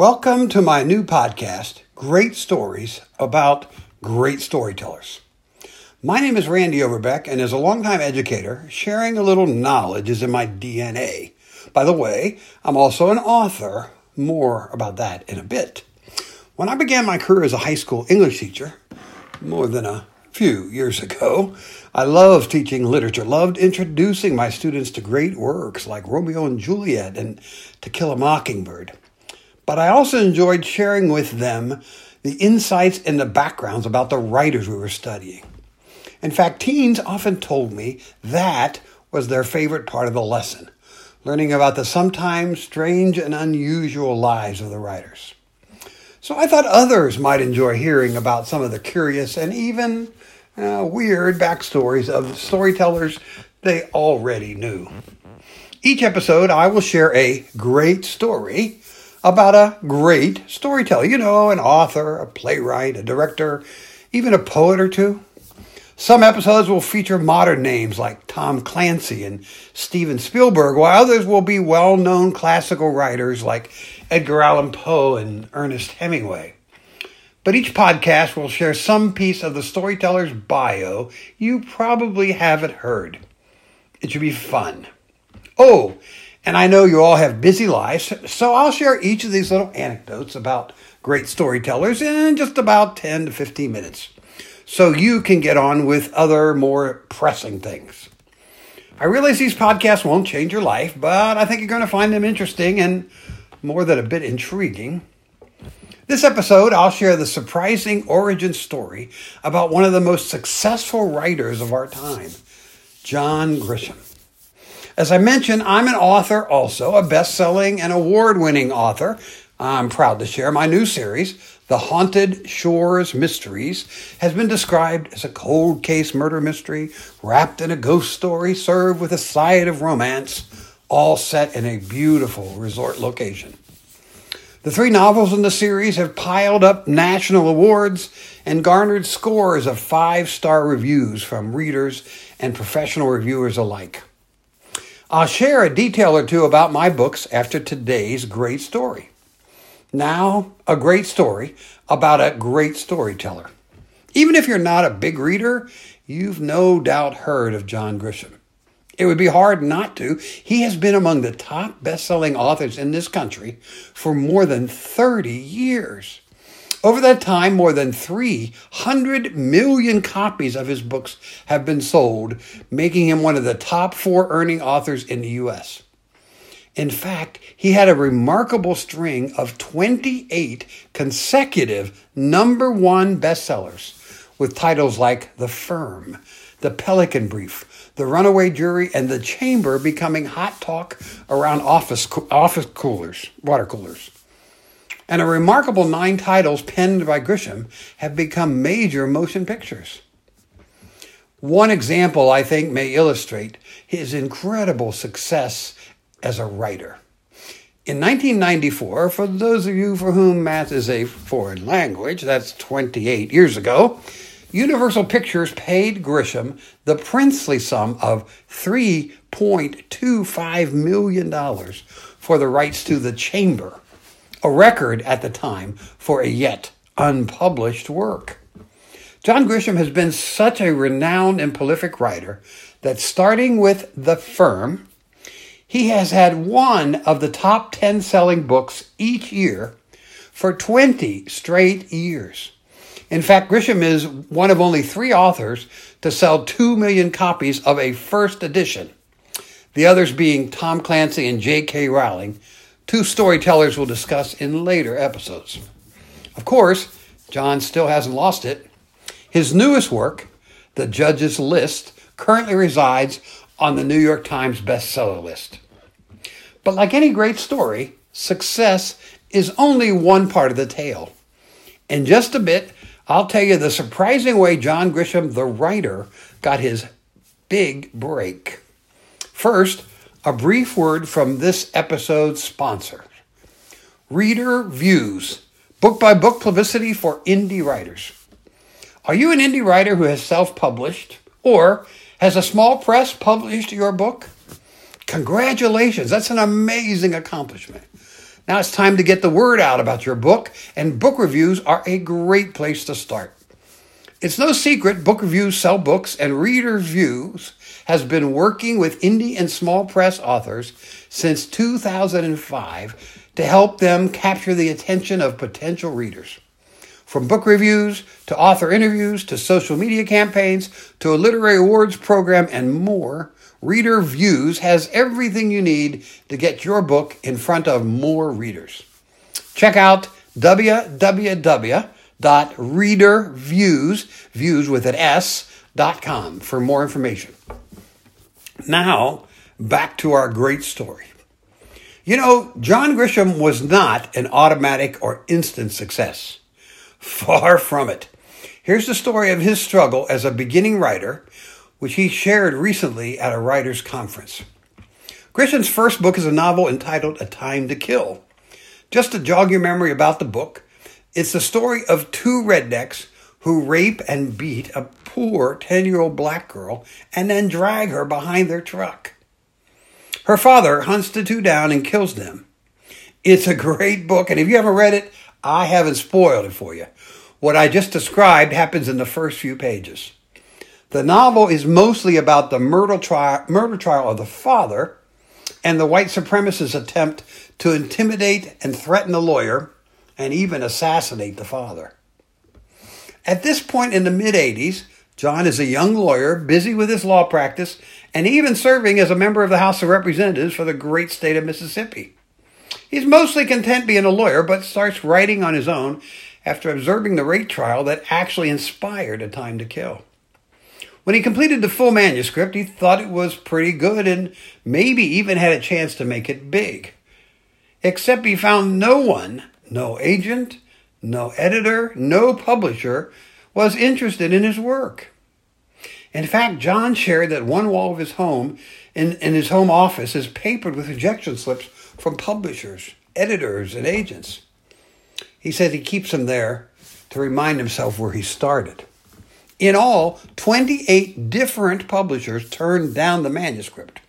Welcome to my new podcast, Great Stories about Great Storytellers. My name is Randy Overbeck, and as a longtime educator, sharing a little knowledge is in my DNA. By the way, I'm also an author. More about that in a bit. When I began my career as a high school English teacher, more than a few years ago, I loved teaching literature, loved introducing my students to great works like Romeo and Juliet and To Kill a Mockingbird. But I also enjoyed sharing with them the insights and the backgrounds about the writers we were studying. In fact, teens often told me that was their favorite part of the lesson, learning about the sometimes strange and unusual lives of the writers. So I thought others might enjoy hearing about some of the curious and even uh, weird backstories of storytellers they already knew. Each episode, I will share a great story about a great storyteller. You know, an author, a playwright, a director, even a poet or two. Some episodes will feature modern names like Tom Clancy and Steven Spielberg, while others will be well known classical writers like Edgar Allan Poe and Ernest Hemingway. But each podcast will share some piece of the storyteller's bio you probably haven't heard. It should be fun. Oh, and I know you all have busy lives, so I'll share each of these little anecdotes about great storytellers in just about 10 to 15 minutes so you can get on with other more pressing things. I realize these podcasts won't change your life, but I think you're going to find them interesting and more than a bit intriguing. This episode, I'll share the surprising origin story about one of the most successful writers of our time, John Grisham. As I mentioned, I'm an author also, a best selling and award winning author. I'm proud to share my new series, The Haunted Shores Mysteries, has been described as a cold case murder mystery wrapped in a ghost story served with a side of romance, all set in a beautiful resort location. The three novels in the series have piled up national awards and garnered scores of five star reviews from readers and professional reviewers alike. I'll share a detail or two about my books after today's great story. Now, a great story about a great storyteller. Even if you're not a big reader, you've no doubt heard of John Grisham. It would be hard not to. He has been among the top best selling authors in this country for more than 30 years. Over that time, more than 300 million copies of his books have been sold, making him one of the top four earning authors in the U.S. In fact, he had a remarkable string of 28 consecutive number one bestsellers with titles like The Firm, The Pelican Brief, The Runaway Jury, and The Chamber becoming hot talk around office, office coolers, water coolers and a remarkable nine titles penned by Grisham have become major motion pictures. One example, I think, may illustrate his incredible success as a writer. In 1994, for those of you for whom math is a foreign language, that's 28 years ago, Universal Pictures paid Grisham the princely sum of $3.25 million for the rights to The Chamber, a record at the time for a yet unpublished work. John Grisham has been such a renowned and prolific writer that starting with The Firm, he has had one of the top 10 selling books each year for 20 straight years. In fact, Grisham is one of only three authors to sell 2 million copies of a first edition, the others being Tom Clancy and J.K. Rowling, two storytellers we'll discuss in later episodes. Of course, John still hasn't lost it. His newest work, The Judge's List, currently resides on the New York Times bestseller list. But like any great story, success is only one part of the tale. In just a bit, I'll tell you the surprising way John Grisham, the writer, got his big break. First, a brief word from this episode's sponsor Reader Views, book by book publicity for indie writers. Are you an indie writer who has self published or has a small press published your book? Congratulations, that's an amazing accomplishment. Now it's time to get the word out about your book, and book reviews are a great place to start. It's no secret book reviews sell books, and Reader Views has been working with indie and small press authors since 2005 to help them capture the attention of potential readers. From book reviews to author interviews to social media campaigns to a literary awards program and more, Reader Views has everything you need to get your book in front of more readers. Check out www.readerviews, views with an S, dot com for more information. Now, back to our great story. You know, John Grisham was not an automatic or instant success. Far from it. Here's the story of his struggle as a beginning writer, which he shared recently at a writers' conference. Grisham's first book is a novel entitled A Time to Kill. Just to jog your memory about the book, it's the story of two rednecks who rape and beat a poor 10 year old black girl and then drag her behind their truck. Her father hunts the two down and kills them. It's a great book, and if you haven't read it, I haven't spoiled it for you. What I just described happens in the first few pages. The novel is mostly about the murder trial, murder trial of the father and the white supremacist attempt to intimidate and threaten the lawyer and even assassinate the father. At this point in the mid 80s, John is a young lawyer busy with his law practice and even serving as a member of the House of Representatives for the great state of Mississippi. He's mostly content being a lawyer, but starts writing on his own after observing the rape trial that actually inspired A Time to Kill. When he completed the full manuscript, he thought it was pretty good and maybe even had a chance to make it big. Except he found no one, no agent, no editor, no publisher, was interested in his work. In fact, John shared that one wall of his home, in, in his home office, is papered with rejection slips from publishers, editors, and agents. He said he keeps them there to remind himself where he started. In all, 28 different publishers turned down the manuscript.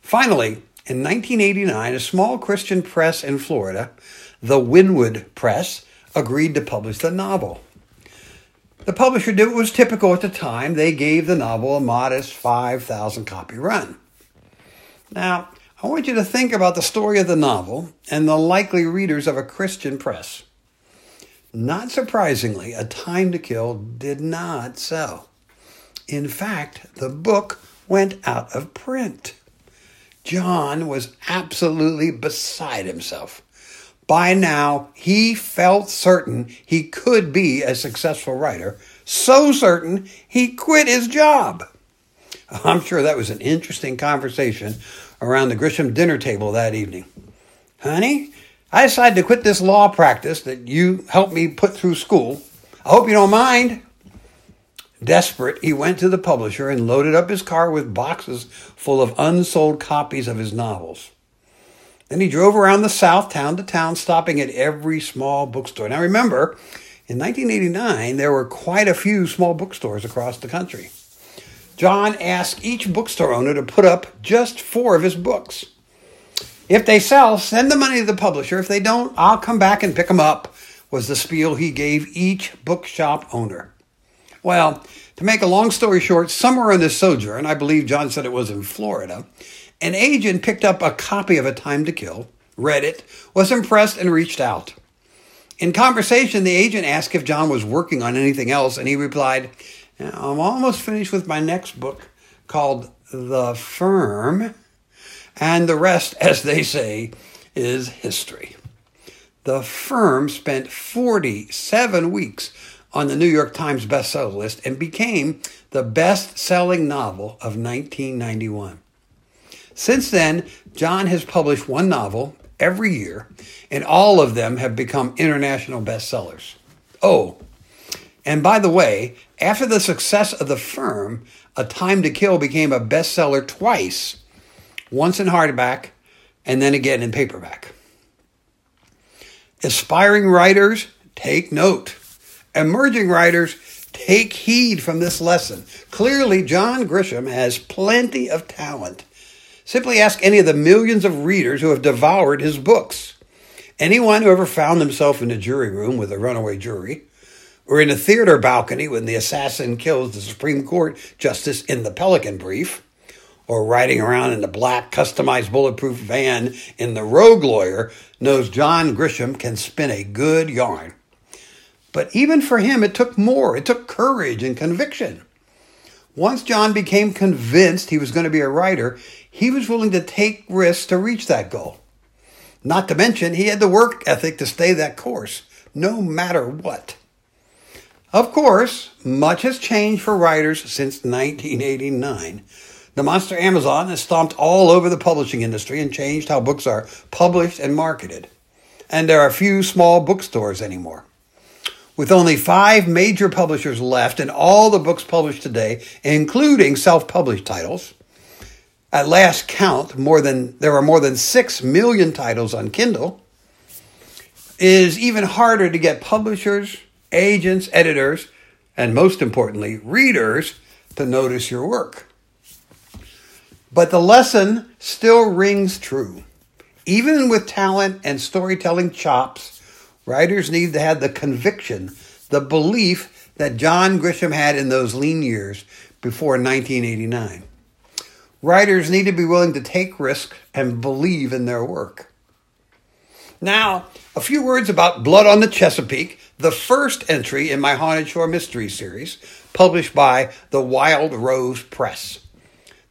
Finally, in 1989, a small Christian press in Florida, the Wynwood Press, agreed to publish the novel. The publisher did what was typical at the time. They gave the novel a modest 5,000 copy run. Now, I want you to think about the story of the novel and the likely readers of a Christian press. Not surprisingly, A Time to Kill did not sell. In fact, the book went out of print. John was absolutely beside himself. By now, he felt certain he could be a successful writer, so certain he quit his job. I'm sure that was an interesting conversation around the Grisham dinner table that evening. Honey, I decided to quit this law practice that you helped me put through school. I hope you don't mind. Desperate, he went to the publisher and loaded up his car with boxes full of unsold copies of his novels. Then he drove around the South town to town, stopping at every small bookstore. Now remember, in 1989, there were quite a few small bookstores across the country. John asked each bookstore owner to put up just four of his books. If they sell, send the money to the publisher. If they don't, I'll come back and pick them up, was the spiel he gave each bookshop owner. Well, to make a long story short, somewhere in this sojourn, I believe John said it was in Florida, an agent picked up a copy of A Time to Kill, read it, was impressed, and reached out. In conversation, the agent asked if John was working on anything else, and he replied, I'm almost finished with my next book called The Firm, and the rest, as they say, is history. The Firm spent 47 weeks on the New York Times bestseller list and became the best selling novel of 1991. Since then, John has published one novel every year, and all of them have become international bestsellers. Oh, and by the way, after the success of The Firm, A Time to Kill became a bestseller twice once in hardback and then again in paperback. Aspiring writers, take note. Emerging writers, take heed from this lesson. Clearly, John Grisham has plenty of talent. Simply ask any of the millions of readers who have devoured his books. Anyone who ever found himself in a jury room with a runaway jury, or in a theater balcony when the assassin kills the Supreme Court justice in the Pelican Brief, or riding around in the black customized bulletproof van in the Rogue Lawyer knows John Grisham can spin a good yarn. But even for him, it took more. It took courage and conviction. Once John became convinced he was going to be a writer, he was willing to take risks to reach that goal. Not to mention, he had the work ethic to stay that course, no matter what. Of course, much has changed for writers since 1989. The monster Amazon has stomped all over the publishing industry and changed how books are published and marketed. And there are few small bookstores anymore. With only five major publishers left and all the books published today, including self published titles, at last count, more than there are more than six million titles on Kindle. Is even harder to get publishers, agents, editors, and most importantly, readers to notice your work. But the lesson still rings true. Even with talent and storytelling chops, writers need to have the conviction, the belief that John Grisham had in those lean years before 1989. Writers need to be willing to take risks and believe in their work. Now, a few words about Blood on the Chesapeake, the first entry in my Haunted Shore Mystery series, published by the Wild Rose Press.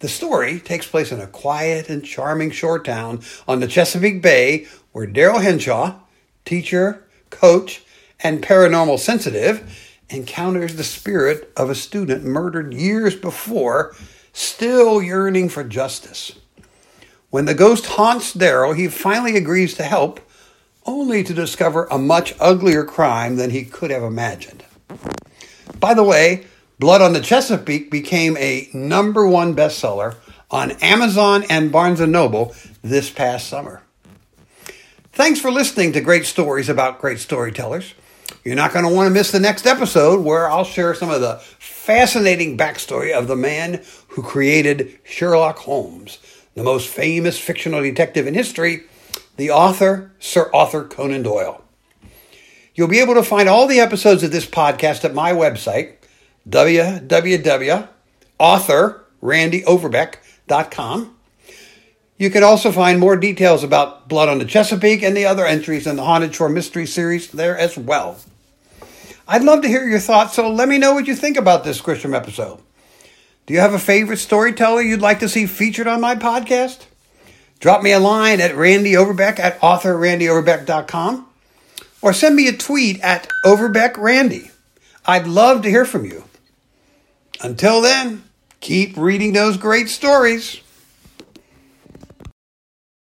The story takes place in a quiet and charming shore town on the Chesapeake Bay where Daryl Henshaw, teacher, coach, and paranormal sensitive, encounters the spirit of a student murdered years before still yearning for justice. When the ghost haunts Daryl, he finally agrees to help, only to discover a much uglier crime than he could have imagined. By the way, Blood on the Chesapeake became a number one bestseller on Amazon and Barnes & Noble this past summer. Thanks for listening to great stories about great storytellers. You're not going to want to miss the next episode where I'll share some of the fascinating backstory of the man who created Sherlock Holmes, the most famous fictional detective in history, the author, Sir Arthur Conan Doyle. You'll be able to find all the episodes of this podcast at my website, www.authorrandyoverbeck.com. You can also find more details about Blood on the Chesapeake and the other entries in the Haunted Shore Mystery series there as well. I'd love to hear your thoughts, so let me know what you think about this Grisham episode. Do you have a favorite storyteller you'd like to see featured on my podcast? Drop me a line at Randy Overbeck at authorrandyoverbeck.com or send me a tweet at OverbeckRandy. I'd love to hear from you. Until then, keep reading those great stories.